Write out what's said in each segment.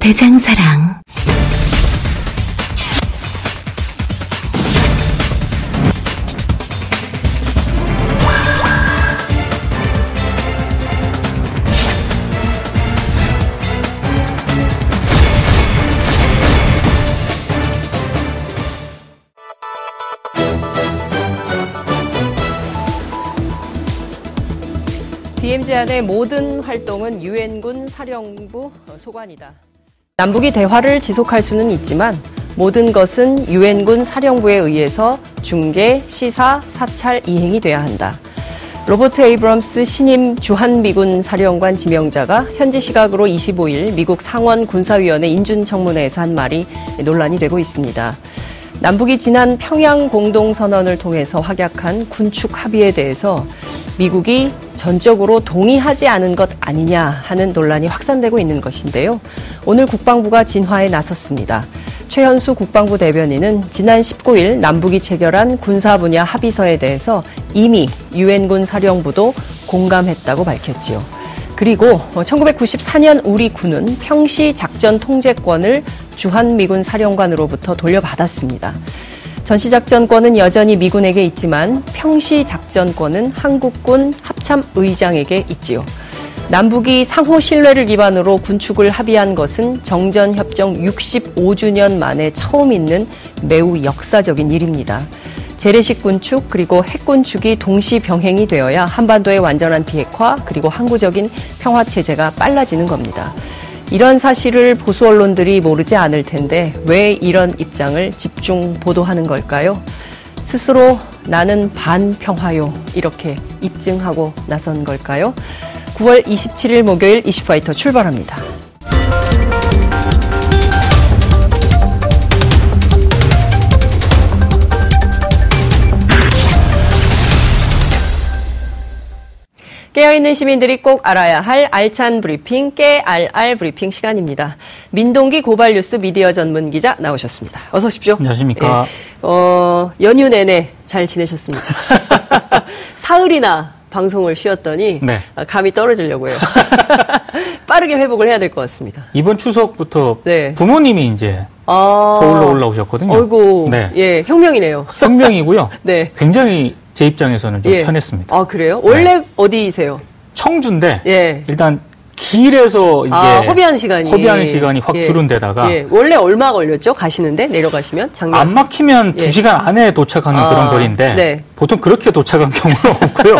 대장사랑. DMZ 안의 모든 활동은 유엔군 사령부 소관이다. 남북이 대화를 지속할 수는 있지만 모든 것은 유엔군 사령부에 의해서 중계, 시사, 사찰 이행이 돼야 한다. 로버트 에이브럼스 신임 주한미군 사령관 지명자가 현지 시각으로 25일 미국 상원 군사위원회 인준청문회에서 한 말이 논란이 되고 있습니다. 남북이 지난 평양 공동선언을 통해서 확약한 군축 합의에 대해서 미국이 전적으로 동의하지 않은 것 아니냐 하는 논란이 확산되고 있는 것인데요. 오늘 국방부가 진화에 나섰습니다. 최현수 국방부 대변인은 지난 19일 남북이 체결한 군사 분야 합의서에 대해서 이미 유엔군 사령부도 공감했다고 밝혔지요. 그리고 1994년 우리 군은 평시 작전 통제권을 주한미군 사령관으로부터 돌려받았습니다. 전시작전권은 여전히 미군에게 있지만 평시작전권은 한국군 합참의장에게 있지요. 남북이 상호 신뢰를 기반으로 군축을 합의한 것은 정전협정 65주년 만에 처음 있는 매우 역사적인 일입니다. 재래식 군축 그리고 핵군축이 동시 병행이 되어야 한반도의 완전한 비핵화 그리고 항구적인 평화 체제가 빨라지는 겁니다. 이런 사실을 보수 언론들이 모르지 않을 텐데 왜 이런 입장을 집중 보도하는 걸까요? 스스로 나는 반평화요 이렇게 입증하고 나선 걸까요? 9월 27일 목요일 이슈파이터 출발합니다. 깨어있는 시민들이 꼭 알아야 할 알찬 브리핑, 깨알알 브리핑 시간입니다. 민동기 고발 뉴스 미디어 전문 기자 나오셨습니다. 어서 오십시오. 안녕하십니까. 예, 어, 연휴 내내 잘 지내셨습니까? 사흘이나 방송을 쉬었더니 네. 감이 떨어지려고 해요. 빠르게 회복을 해야 될 것 같습니다. 이번 추석부터 네. 부모님이 이제 아, 서울로 올라오셨거든요. 어이구, 네. 예, 혁명이네요. 혁명이고요. 네. 굉장히 제 입장에서는 좀 예. 편했습니다. 아, 그래요? 원래 어디이세요? 청주인데 예. 일단 길에서 이제 아, 허비하는 시간이. 허비하는 시간이 확 예. 줄은 데다가 예. 원래 얼마 걸렸죠? 가시는데? 내려가시면? 작년. 안 막히면 예. 두 시간 안에 도착하는 아, 그런 거리인데 네. 보통 그렇게 도착한 경우는 없고요.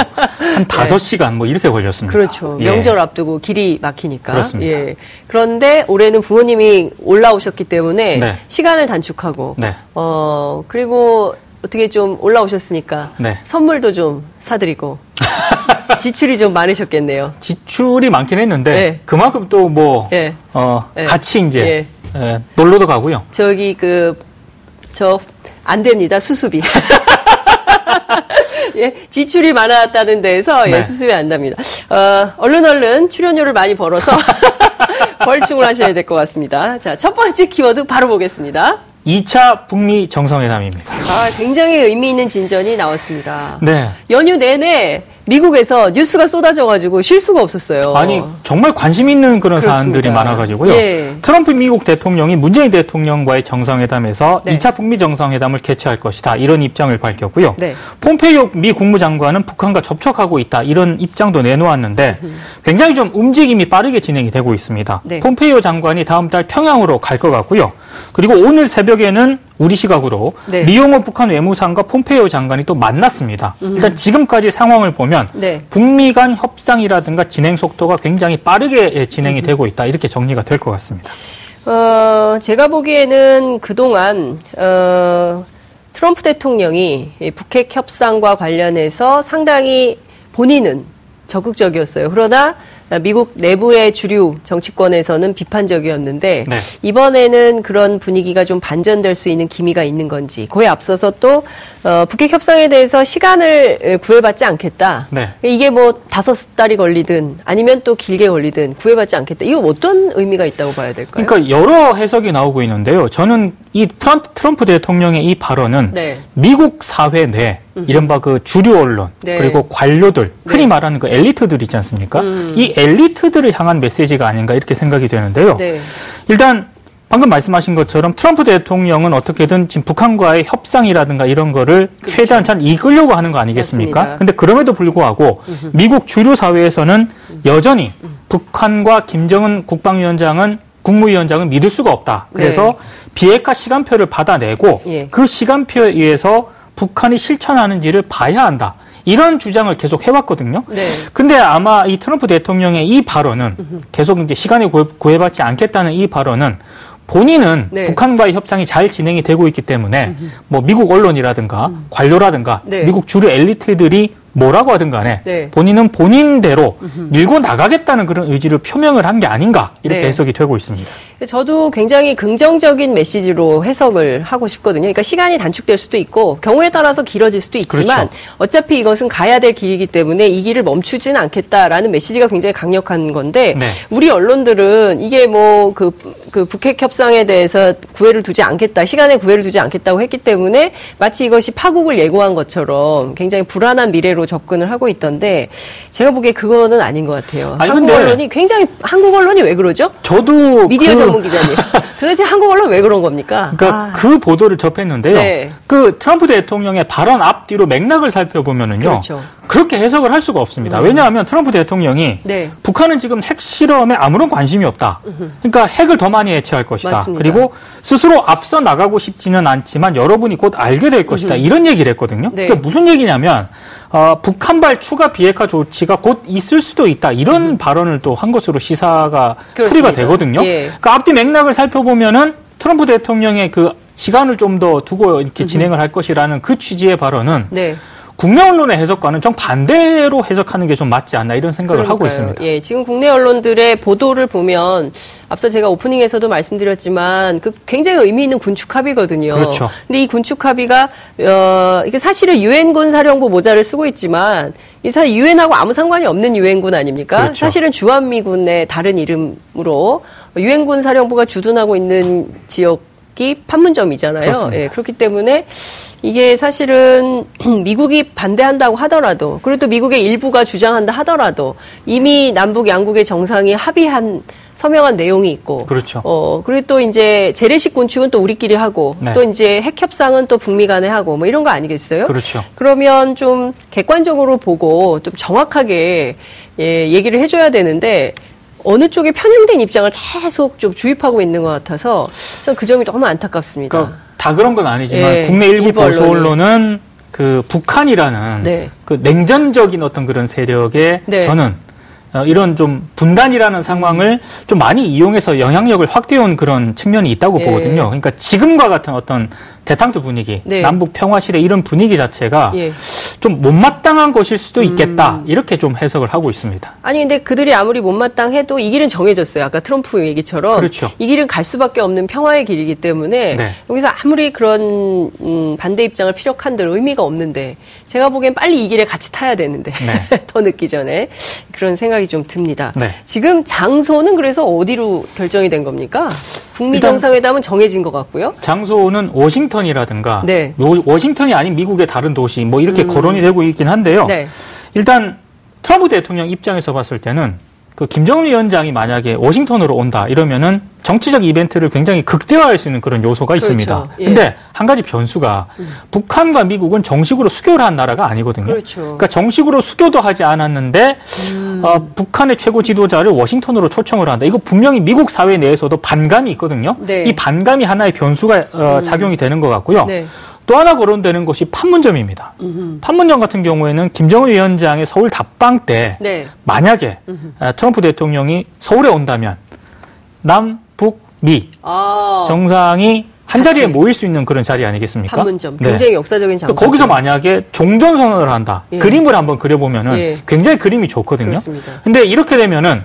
한 다섯 시간 뭐 이렇게 걸렸습니다. 그렇죠. 예. 명절 앞두고 길이 막히니까. 그렇습니다. 예. 그런데 올해는 부모님이 올라오셨기 때문에 네. 시간을 단축하고 네. 어, 그리고 어떻게 좀 올라오셨으니까 네. 선물도 좀 사드리고 지출이 좀 많으셨겠네요. 지출이 많긴 했는데 예. 그만큼 또뭐 예. 어, 예. 같이 이제 놀러도 가고요. 저기 그 저 안 됩니다 수습이. 예, 지출이 많았다는 데에서 예, 네. 수습이 안 답니다. 어, 얼른 얼른 출연료를 많이 벌어서 벌충을 하셔야 될 것 같습니다. 자, 첫 번째 키워드 바로 보겠습니다. 2차 북미 정상회담입니다. 아, 굉장히 의미 있는 진전이 나왔습니다. 네. 연휴 내내 미국에서 뉴스가 쏟아져가지고 쉴 수가 없었어요. 아니 정말 관심 있는 그런 그렇습니다. 사안들이 많아가지고요. 예. 트럼프 미국 대통령이 문재인 대통령과의 정상회담에서 네. 2차 북미 정상회담을 개최할 것이다 이런 입장을 밝혔고요. 네. 폼페이오 미 국무장관은 북한과 접촉하고 있다 이런 입장도 내놓았는데 굉장히 좀 움직임이 빠르게 진행이 되고 있습니다. 네. 폼페이오 장관이 다음 달 평양으로 갈 것 같고요. 그리고 오늘 새벽에는 우리 시각으로 네. 리용호 북한 외무상과 폼페이오 장관이 또 만났습니다. 일단 지금까지 상황을 보면 네. 북미 간 협상이라든가 진행 속도가 굉장히 빠르게 예, 진행이 되고 있다. 이렇게 정리가 될 것 같습니다. 어, 제가 보기에는 그동안, 어, 트럼프 대통령이 이 북핵 협상과 관련해서 상당히 본인은 적극적이었어요. 그러나 미국 내부의 주류 정치권에서는 비판적이었는데 네. 이번에는 그런 분위기가 좀 반전될 수 있는 기미가 있는 건지 그에 앞서서 또 어, 북핵 협상에 대해서 시간을 구애받지 않겠다. 네. 이게 뭐 다섯 달이 걸리든 아니면 또 길게 걸리든 구애받지 않겠다. 이거 어떤 의미가 있다고 봐야 될까요? 그러니까 여러 해석이 나오고 있는데요. 저는 이 트럼프, 트럼프 대통령의 이 발언은 네. 미국 사회 내 이른바 그 주류 언론 네. 그리고 관료들 흔히 네. 말하는 그 엘리트들 있지 않습니까? 음. 이 엘리트들을 향한 메시지가 아닌가 이렇게 생각이 되는데요. 네. 일단 방금 말씀하신 것처럼 트럼프 대통령은 어떻게든 지금 북한과의 협상이라든가 이런 거를 최대한 잘 이끌려고 하는 거 아니겠습니까? 그렇죠. 맞습니다. 근데 그럼에도 불구하고 미국 주류 사회에서는 여전히 북한과 김정은 국방위원장은 국무위원장은 믿을 수가 없다. 그래서 비핵화 시간표를 받아내고 네. 예. 그 시간표에 의해서 북한이 실천하는지를 봐야 한다. 이런 주장을 계속 해왔거든요. 네. 근데 아마 이 트럼프 대통령의 이 발언은 계속 이제 시간을 구애- 구애받지 않겠다는 이 발언은 본인은 네. 북한과의 협상이 잘 진행이 되고 있기 때문에 뭐 미국 언론이라든가 관료라든가 네. 미국 주류 엘리트들이 뭐라고 하든 간에 네. 본인은 본인대로 밀고 나가겠다는 그런 의지를 표명을 한 게 아닌가 이렇게 네. 해석이 되고 있습니다. 저도 굉장히 긍정적인 메시지로 해석을 하고 싶거든요. 그러니까 시간이 단축될 수도 있고 경우에 따라서 길어질 수도 있지만 그렇죠. 어차피 이것은 가야 될 길이기 때문에 이 길을 멈추진 않겠다라는 메시지가 굉장히 강력한 건데 네. 우리 언론들은 이게 뭐 그그 북핵 협상에 대해서 구애를 두지 않겠다, 시간에 구애를 두지 않겠다고 했기 때문에 마치 이것이 파국을 예고한 것처럼 굉장히 불안한 미래로 접근을 하고 있던데 제가 보기에 그거는 아닌 것 같아요. 아니, 한국 언론이 굉장히 한국 언론이 왜 그러죠? 저도 미디어 그- 전문 기자님. 도대체 한국 언론 왜 그런 겁니까? 그러니까 아, 그 보도를 접했는데요. 네. 그 트럼프 대통령의 발언 앞뒤로 맥락을 살펴보면은요. 그렇죠. 음. 렇게 해석을 할 수가 없습니다. 왜냐하면 트럼프 대통령이 네. 북한은 지금 핵 실험에 아무런 관심이 없다. 그러니까 핵을 더 많이 해체할 것이다. 맞습니다. 그리고 스스로 앞서 나가고 싶지는 않지만 여러분이 곧 알게 될 것이다. 이런 얘기를 했거든요. 네. 그러니까 무슨 얘기냐면 어, 북한발 추가 비핵화 조치가 곧 있을 수도 있다. 이런 발언을 또 한 것으로 시사가 그렇습니다. 풀이가 되거든요. 예. 그러니까 앞뒤 맥락을 살펴보면은 트럼프 대통령의 그 시간을 좀 더 두고 이렇게 진행을 할 것이라는 그 취지의 발언은 네. 국내 언론의 해석과는 정 반대로 해석하는 게 좀 맞지 않나 이런 생각을 하고 그러니까요. 있습니다. 예, 지금 국내 언론들의 보도를 보면 앞서 제가 오프닝에서도 말씀드렸지만 그 굉장히 의미 있는 군축 합의거든요. 그렇죠. 근데 이 군축 합의가 어 이게 사실은 유엔군 사령부 모자를 쓰고 있지만 이 사실 유엔하고 아무 상관이 없는 유엔군 아닙니까? 그렇죠. 사실은 주한미군의 다른 이름으로 유엔군 사령부가 주둔하고 있는 지역 이 판문점이잖아요. 그렇습니다. 예, 그렇기 때문에 이게 사실은 미국이 반대한다고 하더라도 그리고 또 미국의 일부가 주장한다 하더라도 이미 남북 양국의 정상이 합의한 서명한 내용이 있고 그렇죠. 어 그리고 또 이제 재래식 군축은 또 우리끼리 하고 네. 또 이제 핵 협상은 또 북미 간에 하고 뭐 이런 거 아니겠어요? 그렇죠. 그러면 좀 객관적으로 보고 좀 정확하게 예, 얘기를 해줘야 되는데 어느 쪽에 편향된 입장을 계속 좀 주입하고 있는 것 같아서 전 그 점이 너무 안타깝습니다. 그러니까 다 그런 건 아니지만 예, 국내 일부 보수. 언론은 그 북한이라는 네. 그 냉전적인 어떤 그런 세력에 네. 저는 어, 이런 좀 분단이라는 상황을 좀 많이 이용해서 영향력을 확대해온 그런 측면이 있다고 예. 보거든요. 그러니까 지금과 같은 어떤 대탕트 분위기, 네. 남북 평화실의 이런 분위기 자체가 예. 좀 못마땅한 것일 수도 있겠다. 음. 이렇게 좀 해석을 하고 있습니다. 아니 근데 그들이 아무리 못마땅해도 이 길은 정해졌어요. 아까 트럼프 얘기처럼 그렇죠. 이 길은 갈 수밖에 없는 평화의 길이기 때문에 네. 여기서 아무리 그런 음, 반대 입장을 피력한들 의미가 없는데 제가 보기엔 빨리 이 길에 같이 타야 되는데 네. 더 늦기 전에 그런 생각이 좀 듭니다. 네. 지금 장소는 그래서 어디로 결정이 된 겁니까? 북미 정상회담은 정해진 것 같고요. 장소는 워싱턴 이라든가 네. 요- 워싱턴이 아닌 미국의 다른 도시 뭐 이렇게 거론이 되고 있긴 한데요. 네. 일단 트럼프 대통령 입장에서 봤을 때는 그 김정은 위원장이 만약에 워싱턴으로 온다 이러면은 정치적 이벤트를 굉장히 극대화할 수 있는 그런 요소가 있습니다. 그렇죠. 예. 근데 한 가지 변수가 북한과 미국은 정식으로 수교를 한 나라가 아니거든요. 그렇죠. 러니까 정식으로 수교도 하지 않았는데 음. 어, 북한의 최고 지도자를 워싱턴으로 초청을 한다. 이거 분명히 미국 사회 내에서도 반감이 있거든요. 네. 이 반감이 하나의 변수가 어, 작용이 되는 것 같고요. 네. 또 하나 거론되는 것이 판문점입니다. 음흠. 판문점 같은 경우에는 김정은 위원장의 서울 답방 때 네. 만약에 아, 트럼프 대통령이 서울에 온다면 남, 북, 미 아. 정상이 한 자리에. 모일 수 있는 그런 자리 아니겠습니까? 판문점 네. 굉장히 역사적인 장소. 거기서 만약에 종전 선언을 한다. 예. 그림을 한번 그려보면은 예. 굉장히 그림이 좋거든요. 그렇습니다. 근데 이렇게 되면은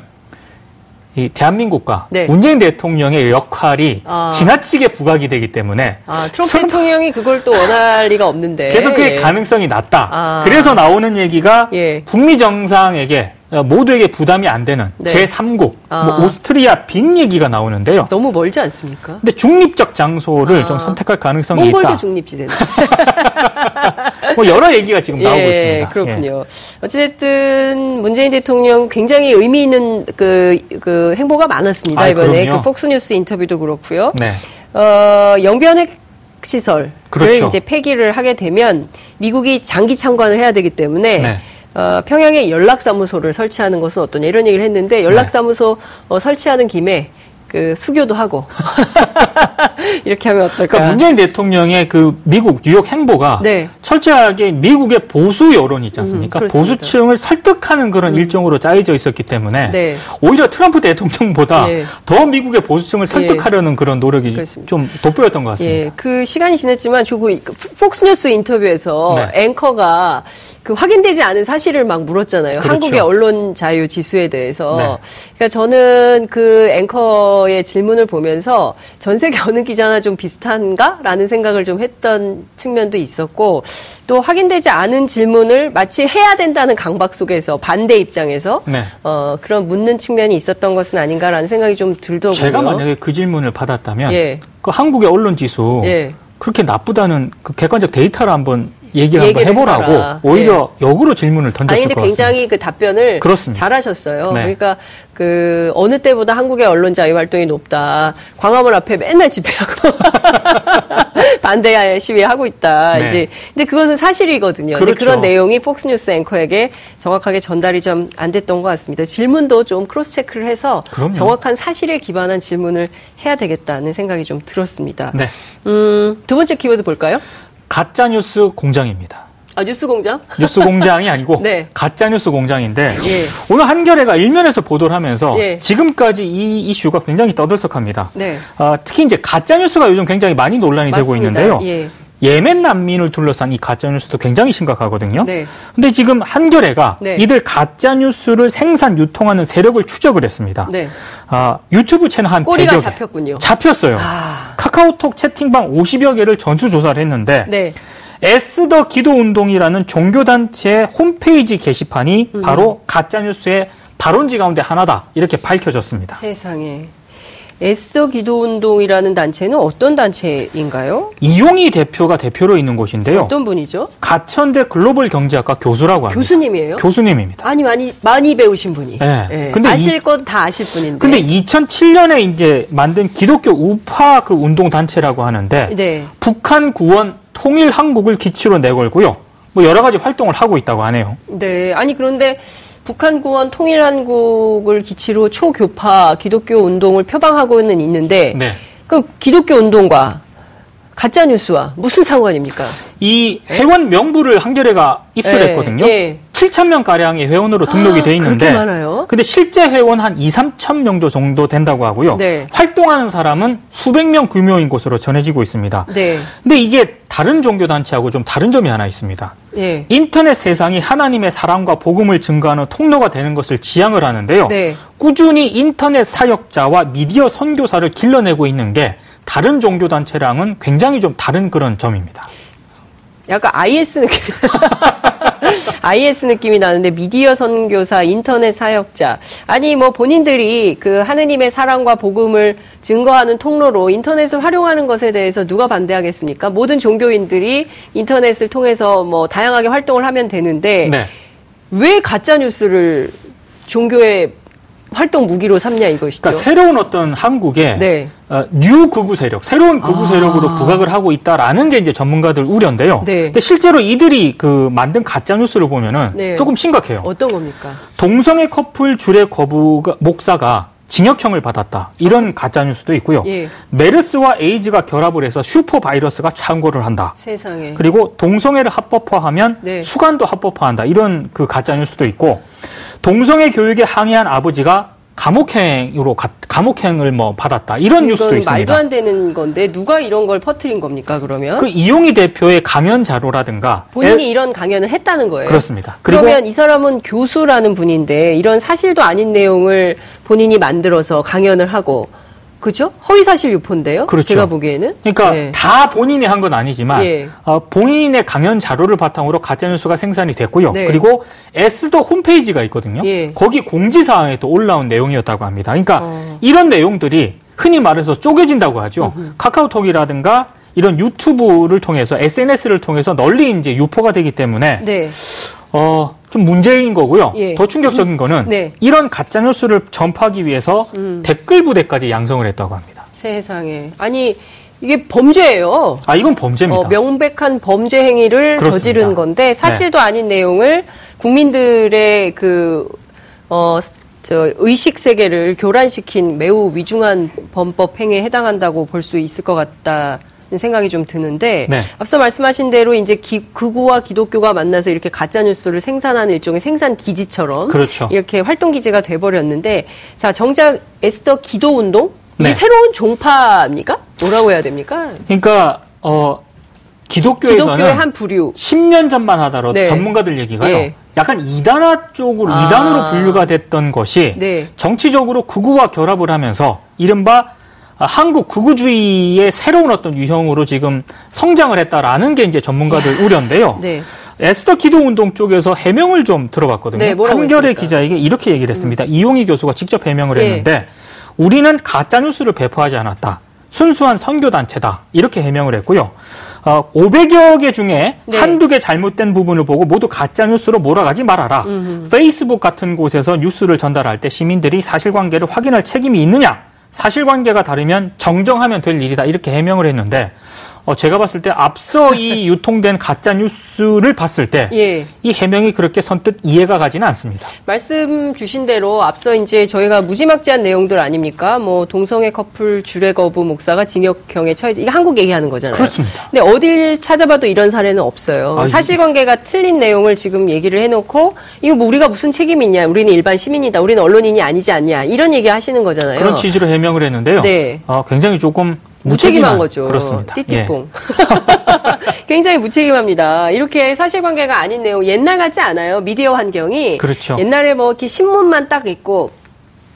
이 대한민국과 네. 문재인 대통령의 역할이 아. 지나치게 부각이 되기 때문에 아 트럼프 설마- 대통령이 그걸 또 원할 리가 없는데. 계속 그게 예. 가능성이 낮다. 아. 그래서 나오는 얘기가 예. 북미 정상에게 어, 모두에게 부담이 안 되는 네. 제3국 아. 뭐 오스트리아 빈 얘기가 나오는데요. 너무 멀지 않습니까? 근데 중립적 장소를 아. 좀 선택할 가능성이 몽골도 있다. 중립지대네. 뭐 여러 얘기가 지금 나오고 있습니다. 예, 그렇군요. 어찌됐든 문재인 대통령 굉장히 의미 있는 그, 그 행보가 많았습니다. 아, 이번에 그럼요. 그 폭스뉴스 인터뷰도 그렇고요. 예. 네. 어, 영변핵 시설을 그렇죠. 이제 폐기를 하게 되면 미국이 장기 참관을 해야 되기 때문에 네. 어, 평양에 연락사무소를 설치하는 것은 어떠냐 이런 얘기를 했는데 연락사무소 어, 설치하는 김에 그 수교도 하고 이렇게 하면 어떨까? 그러니까 문재인 대통령의 그 미국 뉴욕 행보가 네. 철저하게 미국의 보수 여론이 있지 않습니까? 음. 보수층을 설득하는 그런 일정으로 짜여져 있었기 때문에 네. 오히려 트럼프 대통령보다 예. 더 미국의 보수층을 설득하려는 그런 노력이 그렇습니다. 좀 돋보였던 것 같습니다. 예, 그 시간이 지났지만 조금 그 폭스뉴스 인터뷰에서 네. 앵커가 그 확인되지 않은 사실을 막 물었잖아요. 그렇죠. 한국의 언론 자유 지수에 대해서. 네. 그러니까 저는 그 앵커의 질문을 보면서 전 세계 어느 기자나 좀 비슷한가라는 생각을 좀 했던 측면도 있었고 또 확인되지 않은 질문을 마치 해야 된다는 강박 속에서 반대 입장에서 네. 어, 그런 묻는 측면이 있었던 것은 아닌가라는 생각이 좀 들더군요. 제가 만약에 그 질문을 받았다면 예. 그 한국의 언론 지수 예. 그렇게 나쁘다는 그 객관적 데이터를 한번 얘기를 한번 얘기를 해보라고 해봐라. 오히려 역으로 질문을 던졌을 아니 근데 것 같습니다. 굉장히 그 답변을 그렇습니다. 잘하셨어요. 네. 그러니까 그 어느 때보다 한국의 언론 자유 활동이 높다. 광화문 앞에 맨날 집회하고 반대 시위하고 있다. 네. 이제 근데 그것은 사실이거든요. 그렇죠. 그런 내용이 폭스뉴스 앵커에게 정확하게 전달이 좀 안 됐던 것 같습니다. 질문도 좀 cross check를 해서 그럼요. 정확한 사실에 기반한 질문을 해야 되겠다는 생각이 좀 들었습니다. 네. 음, 두 번째 키워드 볼까요? 가짜 뉴스 공장입니다. 아 뉴스 공장? 뉴스 공장이 아니고 네. 가짜 뉴스 공장인데 예. 오늘 한겨레가 일면에서 보도를 하면서 예. 지금까지 이 이슈가 굉장히 떠들썩합니다. 네. 어, 특히 이제 가짜 뉴스가 요즘 굉장히 많이 논란이 되고 맞습니다. 있는데요. 예. 예멘 난민을 둘러싼 이 가짜 뉴스도 굉장히 심각하거든요. 네. 근데 지금 한겨레가 네. 이들 가짜 뉴스를 생산 유통하는 세력을 추적을 했습니다. 네. 아, 유튜브 채널 한 꼬리가 100여 개. 잡혔군요. 잡혔어요. 아. 카카오톡 채팅방 50여 개를 전수 조사를 했는데 네. 에스더 기도 운동이라는 종교 단체의 홈페이지 게시판이 음. 바로 가짜 뉴스의 발원지 가운데 하나다 이렇게 밝혀졌습니다. 세상에. 애써 기도 운동이라는 단체는 어떤 단체인가요? 이용희 대표가 대표로 있는 곳인데요. 어떤 분이죠? 가천대 글로벌 경제학과 교수라고 합니다. 교수님이에요? 교수님입니다. 아니 많이 많이 배우신 분이. 네. 예. 근데 아실 건 다 아실 분인데. 근데 2007년에 이제 만든 기독교 우파 그 운동 단체라고 하는데 네. 북한 구원 통일 한국을 기치로 내걸고요. 뭐 여러 가지 활동을 하고 있다고 하네요. 네. 아니 그런데 북한 구원 통일 한국을 기치로 초교파 기독교 운동을 표방하고는 있는데 네. 그 기독교 운동과 가짜 뉴스와 무슨 상관입니까? 이 회원 명부를 한겨레가 입수했거든요. 예, 예. 7천 명 가량의 회원으로 등록이 아, 돼 있는데? 근데 실제 회원 한 2, 3천 명 정도 된다고 하고요. 네. 활동하는 사람은 수백 명 규모인 것으로 전해지고 있습니다. 네. 근데 이게 다른 종교 단체하고 좀 다른 점이 하나 있습니다. 예. 인터넷 세상이 하나님의 사랑과 복음을 증거하는 통로가 되는 것을 지향을 하는데요. 네. 꾸준히 인터넷 사역자와 미디어 선교사를 길러내고 있는 게 다른 종교 단체랑은 굉장히 좀 다른 그런 점입니다. 약간 IS 느낌. IS 느낌이 나는데 미디어 선교사, 인터넷 사역자. 아니 뭐 본인들이 그 하느님의 사랑과 복음을 증거하는 통로로 인터넷을 활용하는 것에 대해서 누가 반대하겠습니까? 모든 종교인들이 인터넷을 통해서 뭐 다양하게 활동을 하면 되는데 네. 왜 가짜 뉴스를 종교의 활동 무기로 삼냐 이것이죠. 그러니까 새로운 어떤 한국의 네. 어, new 극우 세력, 새로운 극우 아. 세력으로 부각을 하고 있다라는 게 이제 전문가들 우려인데요. 네. 근데 실제로 이들이 그 만든 가짜 뉴스를 보면은 네. 조금 심각해요. 어떤 겁니까? 동성애 커플 주례 거부한 목사가 징역형을 받았다. 이런 가짜 뉴스도 있고요. 예. 메르스와 에이즈가 결합을 해서 슈퍼 바이러스가 창궐을 한다. 세상에. 그리고 동성애를 합법화하면 네. 수간도 합법화한다. 이런 그 가짜 뉴스도 있고 동성애 교육에 항의한 아버지가 감옥행으로 가, 감옥행을 뭐 받았다 이런 뉴스도 있습니다. 말도 안 되는 건데 누가 이런 걸 퍼뜨린 겁니까 그러면? 그 이용희 대표의 강연 자료라든가 본인이 에- 이런 강연을 했다는 거예요. 그렇습니다. 그러면 이 사람은 교수라는 분인데 이런 사실도 아닌 내용을 본인이 만들어서 강연을 하고 그죠? 허위사실 유포인데요. 그렇죠. 제가 보기에는. 그러니까 네. 다 본인이 한 건 아니지만 예. 어, 본인의 강연 자료를 바탕으로 가짜 뉴스가 생산이 됐고요. 네. 그리고 에스더 홈페이지가 있거든요. 예. 거기 공지 사항에 또 올라온 내용이었다고 합니다. 그러니까 어. 이런 내용들이 흔히 말해서 쪼개진다고 하죠. 카카오톡이라든가 이런 유튜브를 통해서 SNS를 통해서 널리 이제 유포가 되기 때문에 네. 어, 좀 문제인 거고요. 예. 더 충격적인 거는 네. 이런 가짜 뉴스를 전파하기 위해서 음. 댓글 부대까지 양성을 했다고 합니다. 세상에. 아니 이게 범죄예요. 아, 이건 범죄입니다. 어, 명백한 범죄 행위를 그렇습니다. 저지른 건데 사실도 아닌 내용을 국민들의 그 어, 저 의식 세계를 교란시킨 매우 위중한 범법 행위에 해당한다고 볼 수 있을 것 같다는 생각이 좀 드는데 네. 앞서 말씀하신 대로 이제 기, 극우와 기독교가 만나서 이렇게 가짜 뉴스를 생산하는 일종의 생산 기지처럼 그렇죠. 이렇게 활동 기지가 돼 버렸는데 자 정작 에스더 기도 운동 이 네. 새로운 종파입니까? 뭐라고 해야 됩니까? 그러니까 어 기독교에서는 기독교의 한 부류. 10년 전만 하더라도 네. 전문가들 얘기가요. 예. 약간 이단화 쪽으로 아. 이단으로 분류가 됐던 것이 네. 정치적으로 극우와 결합을 하면서 이른바 아, 한국 극우주의의 새로운 어떤 유형으로 지금 성장을 했다라는 게 이제 전문가들 우려인데요. 네. 에스더 기도 운동 쪽에서 해명을 좀 들어봤거든요. 네, 한겨레 했습니까? 음. 기자에게 이렇게 얘기를 했습니다. 이용희 교수가 직접 해명을 예. 했는데 우리는 가짜 뉴스를 배포하지 않았다. 순수한 선교 단체다. 이렇게 해명을 했고요. 어, 500여 개 중에 네. 한두 개 잘못된 부분을 보고 모두 가짜 뉴스로 몰아가지 말아라. 페이스북 같은 곳에서 뉴스를 전달할 때 시민들이 사실관계를 확인할 책임이 있느냐? 사실관계가 다르면 정정하면 될 일이다. 이렇게 해명을 했는데 어, 제가 봤을 때 앞서 이 유통된 가짜 뉴스를 봤을 때이 예. 해명이 그렇게 선뜻 이해가 가지는 않습니다. 말씀 주신 대로 앞서 이제 저희가 무지막지한 내용들 아닙니까? 뭐 동성애 커플 주례 거부 목사가 징역형에 처해져 이게 한국 얘기하는 거잖아요. 그렇습니다. 근데 어딜 찾아봐도 이런 사례는 없어요. 아, 이- 사실관계가 틀린 내용을 지금 얘기를 해놓고 이거 뭐 우리가 무슨 책임이 있냐? 우리는 일반 시민이다. 우리는 언론인이 아니지 않냐? 이런 얘기 하시는 거잖아요. 그런 취지로 해명을 했는데요. 네. 어, 굉장히 조금 무책임한 거죠. 그렇습니다. 예. 띠띠뽕. 굉장히 무책임합니다. 이렇게 사실관계가 아닌 내용 옛날 같지 않아요. 미디어 환경이 그렇죠. 옛날에 뭐 이렇게 신문만 딱 있고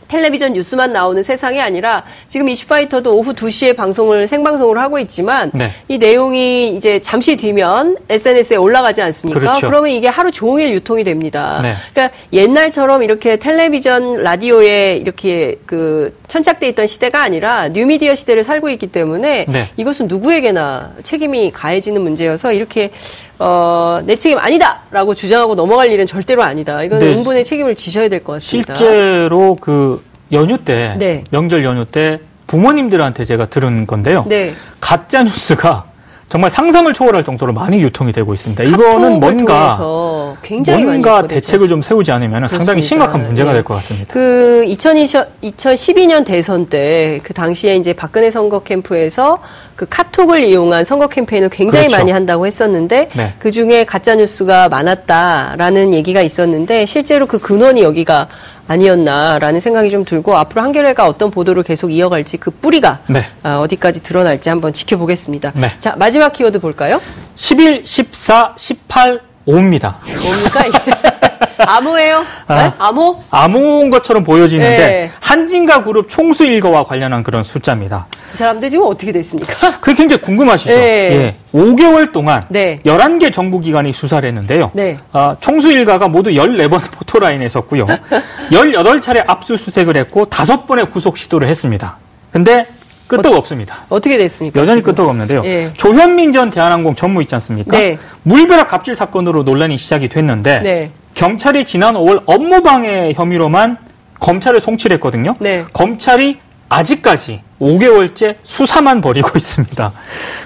텔레비전 뉴스만 나오는 세상이 아니라 지금 이슈파이터도 오후 2시에 방송을 생방송을 하고 있지만 네. 이 내용이 이제 잠시 뒤면 SNS에 올라가지 않습니까? 그렇죠. 러면 이게 하루 종일 유통이 됩니다. 네. 그러니까 옛날처럼 이렇게 텔레비전, 라디오에 이렇게 그 천착돼 있던 시대가 아니라 뉴미디어 시대를 살고 있기 때문에 네. 이것은 누구에게나 책임이 가해지는 문제여서 이렇게 어, 내 책임 아니다 라고 주장하고 넘어갈 일은 절대로 아니다. 이건 네. 응분의 책임을 지셔야 될 것 같습니다. 실제로 그 연휴 때 네. 명절 연휴 때 부모님들한테 제가 들은 건데요. 네. 가짜 뉴스가 정말 상상을 초월할 정도로 많이 유통이 되고 있습니다. 이거는 뭔가 뭔가. 대책을 좀 세우지 않으면 상당히 그렇습니다. 심각한 문제가 예. 될것 같습니다. 그 2020, 2012년 대선 때 그 당시에 이제 박근혜 선거 캠프에서 그 카톡을 이용한 선거 캠페인을 굉장히 그렇죠. 많이 한다고 했었는데 네. 그 중에 가짜 뉴스가 많았다라는 얘기가 있었는데 실제로 그 근원이 여기가 아니었나라는 생각이 좀 들고 앞으로 한겨레가 어떤 보도를 계속 이어갈지 그 뿌리가 네. 아, 어디까지 드러날지 한번 지켜보겠습니다. 네. 자 마지막 키워드 볼까요? 11, 14, 18, 5입니다. 뭡니까 이게? 암호예요? 아. 네? 암호? 암호인 것처럼 보여지는데 네. 한진가 그룹 총수 일거와 관련한 그런 숫자입니다. 그 사람들 지금 어떻게 됐습니까? 그게 굉장히 궁금하시죠? 네. 예. 5개월 동안 네. 11개 정부기관이 수사를 했는데요. 네. 아, 총수 일가가 모두 14번 포토라인에 섰고요. 18차례 압수수색을 했고 5번의 구속 시도를 했습니다. 근데 끄떡 없습니다. 어떻게 됐습니까? 여전히 지금? 끄떡 없는데요. 예. 조현민 전 대한항공 전무 있지 않습니까? 네. 물벼락 갑질 사건으로 논란이 시작이 됐는데 네. 경찰이 지난 5월 업무방해 혐의로만 검찰에 송치했거든요. 네. 검찰이 아직까지 5개월째 수사만 벌이고 있습니다.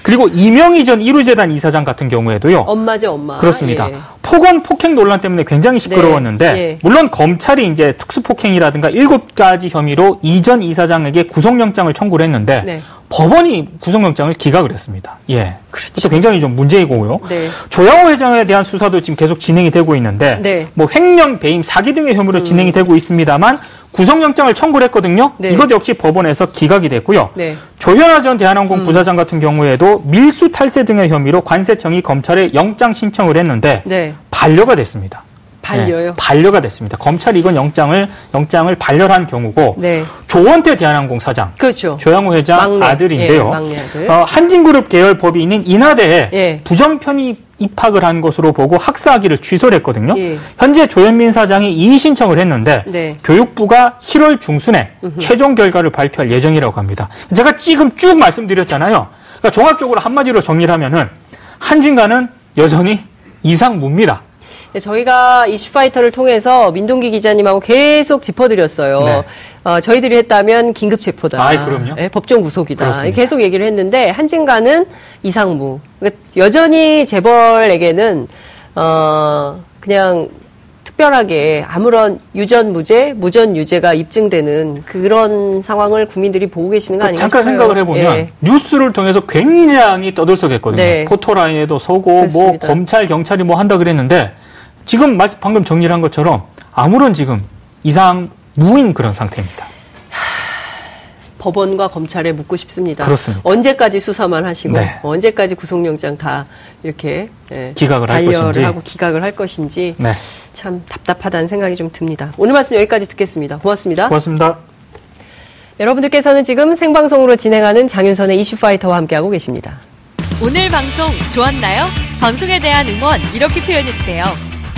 그리고 이명희 전 이루재단 이사장 같은 경우에도요. 엄마죠, 엄마. 그렇습니다. 예. 폭언 폭행 논란 때문에 굉장히 시끄러웠는데 네, 예. 물론 검찰이 이제 특수 폭행이라든가 일곱 가지 혐의로 이 전 이사장에게 구속영장을 청구를 했는데 네. 법원이 구속영장을 기각을 했습니다. 예. 그렇죠. 그것도 굉장히 좀 문제이고요. 네. 조양호 회장에 대한 수사도 지금 계속 진행이 되고 있는데 네. 뭐 횡령, 배임, 사기 등의 혐의로 진행이 되고 있습니다만 구속영장을 청구를 했거든요. 네. 이것 역시 법원에서 기각이 됐고요. 네. 조현아 전 대한항공 부사장 같은 경우에도 밀수 탈세 등의 혐의로 관세청이 검찰에 영장 신청을 했는데 네. 반려가 됐습니다. 반려요. 네, 반려가 됐습니다. 검찰이 이건 영장을 영장을 반려한 경우고 네. 조원태 대한항공 사장 그렇죠. 조양호 회장 막내. 아들인데요. 예, 막내 아들. 어, 한진그룹 계열 법인인 인하대에 예. 부정 편입 입학을 한 것으로 보고 학사학위를 취소를 했거든요. 예. 현재 조현민 사장이 이의 신청을 했는데 네. 교육부가 7월 중순에 최종 결과를 발표할 예정이라고 합니다. 제가 지금 쭉 말씀드렸잖아요. 그러니까 종합적으로 한마디로 정리를 하면은 한진가는 여전히 이상무입니다. 네, 저희가 이슈파이터를 통해서 민동기 기자님하고 계속 짚어드렸어요. 네. 어, 저희들이 했다면 긴급 체포다. 아이, 그럼요. 네, 법정 구속이다. 그렇습니다. 계속 얘기를 했는데 한진가는 이상무. 그러니까 여전히 재벌에게는 어, 그냥 특별하게 아무런 유전 무죄, 무전 유죄가 입증되는 그런 상황을 국민들이 보고 계시는 거 아닌가 잠깐 싶어요. 생각을 해보면 예. 뉴스를 통해서 굉장히 떠들썩했거든요. 네. 포토라인에도 서고 뭐 그렇습니다. 검찰 경찰이 뭐 한다 그랬는데 지금 말씀 방금 정리를 한 것처럼 아무런 지금 이상 무인 그런 상태입니다. 법원과 검찰에 묻고 싶습니다. 그렇습니다. 언제까지 수사만 하시고 네. 언제까지 구속영장 다 이렇게 예, 기각을 할 것인지. 하고 기각을 할 것인지 네, 참 답답하다는 생각이 좀 듭니다. 오늘 말씀 여기까지 듣겠습니다. 고맙습니다. 고맙습니다. 여러분들께서는 지금 생방송으로 진행하는 장윤선의 이슈파이터와 함께하고 계십니다. 오늘 방송 좋았나요? 방송에 대한 응원 이렇게 표현해 주세요.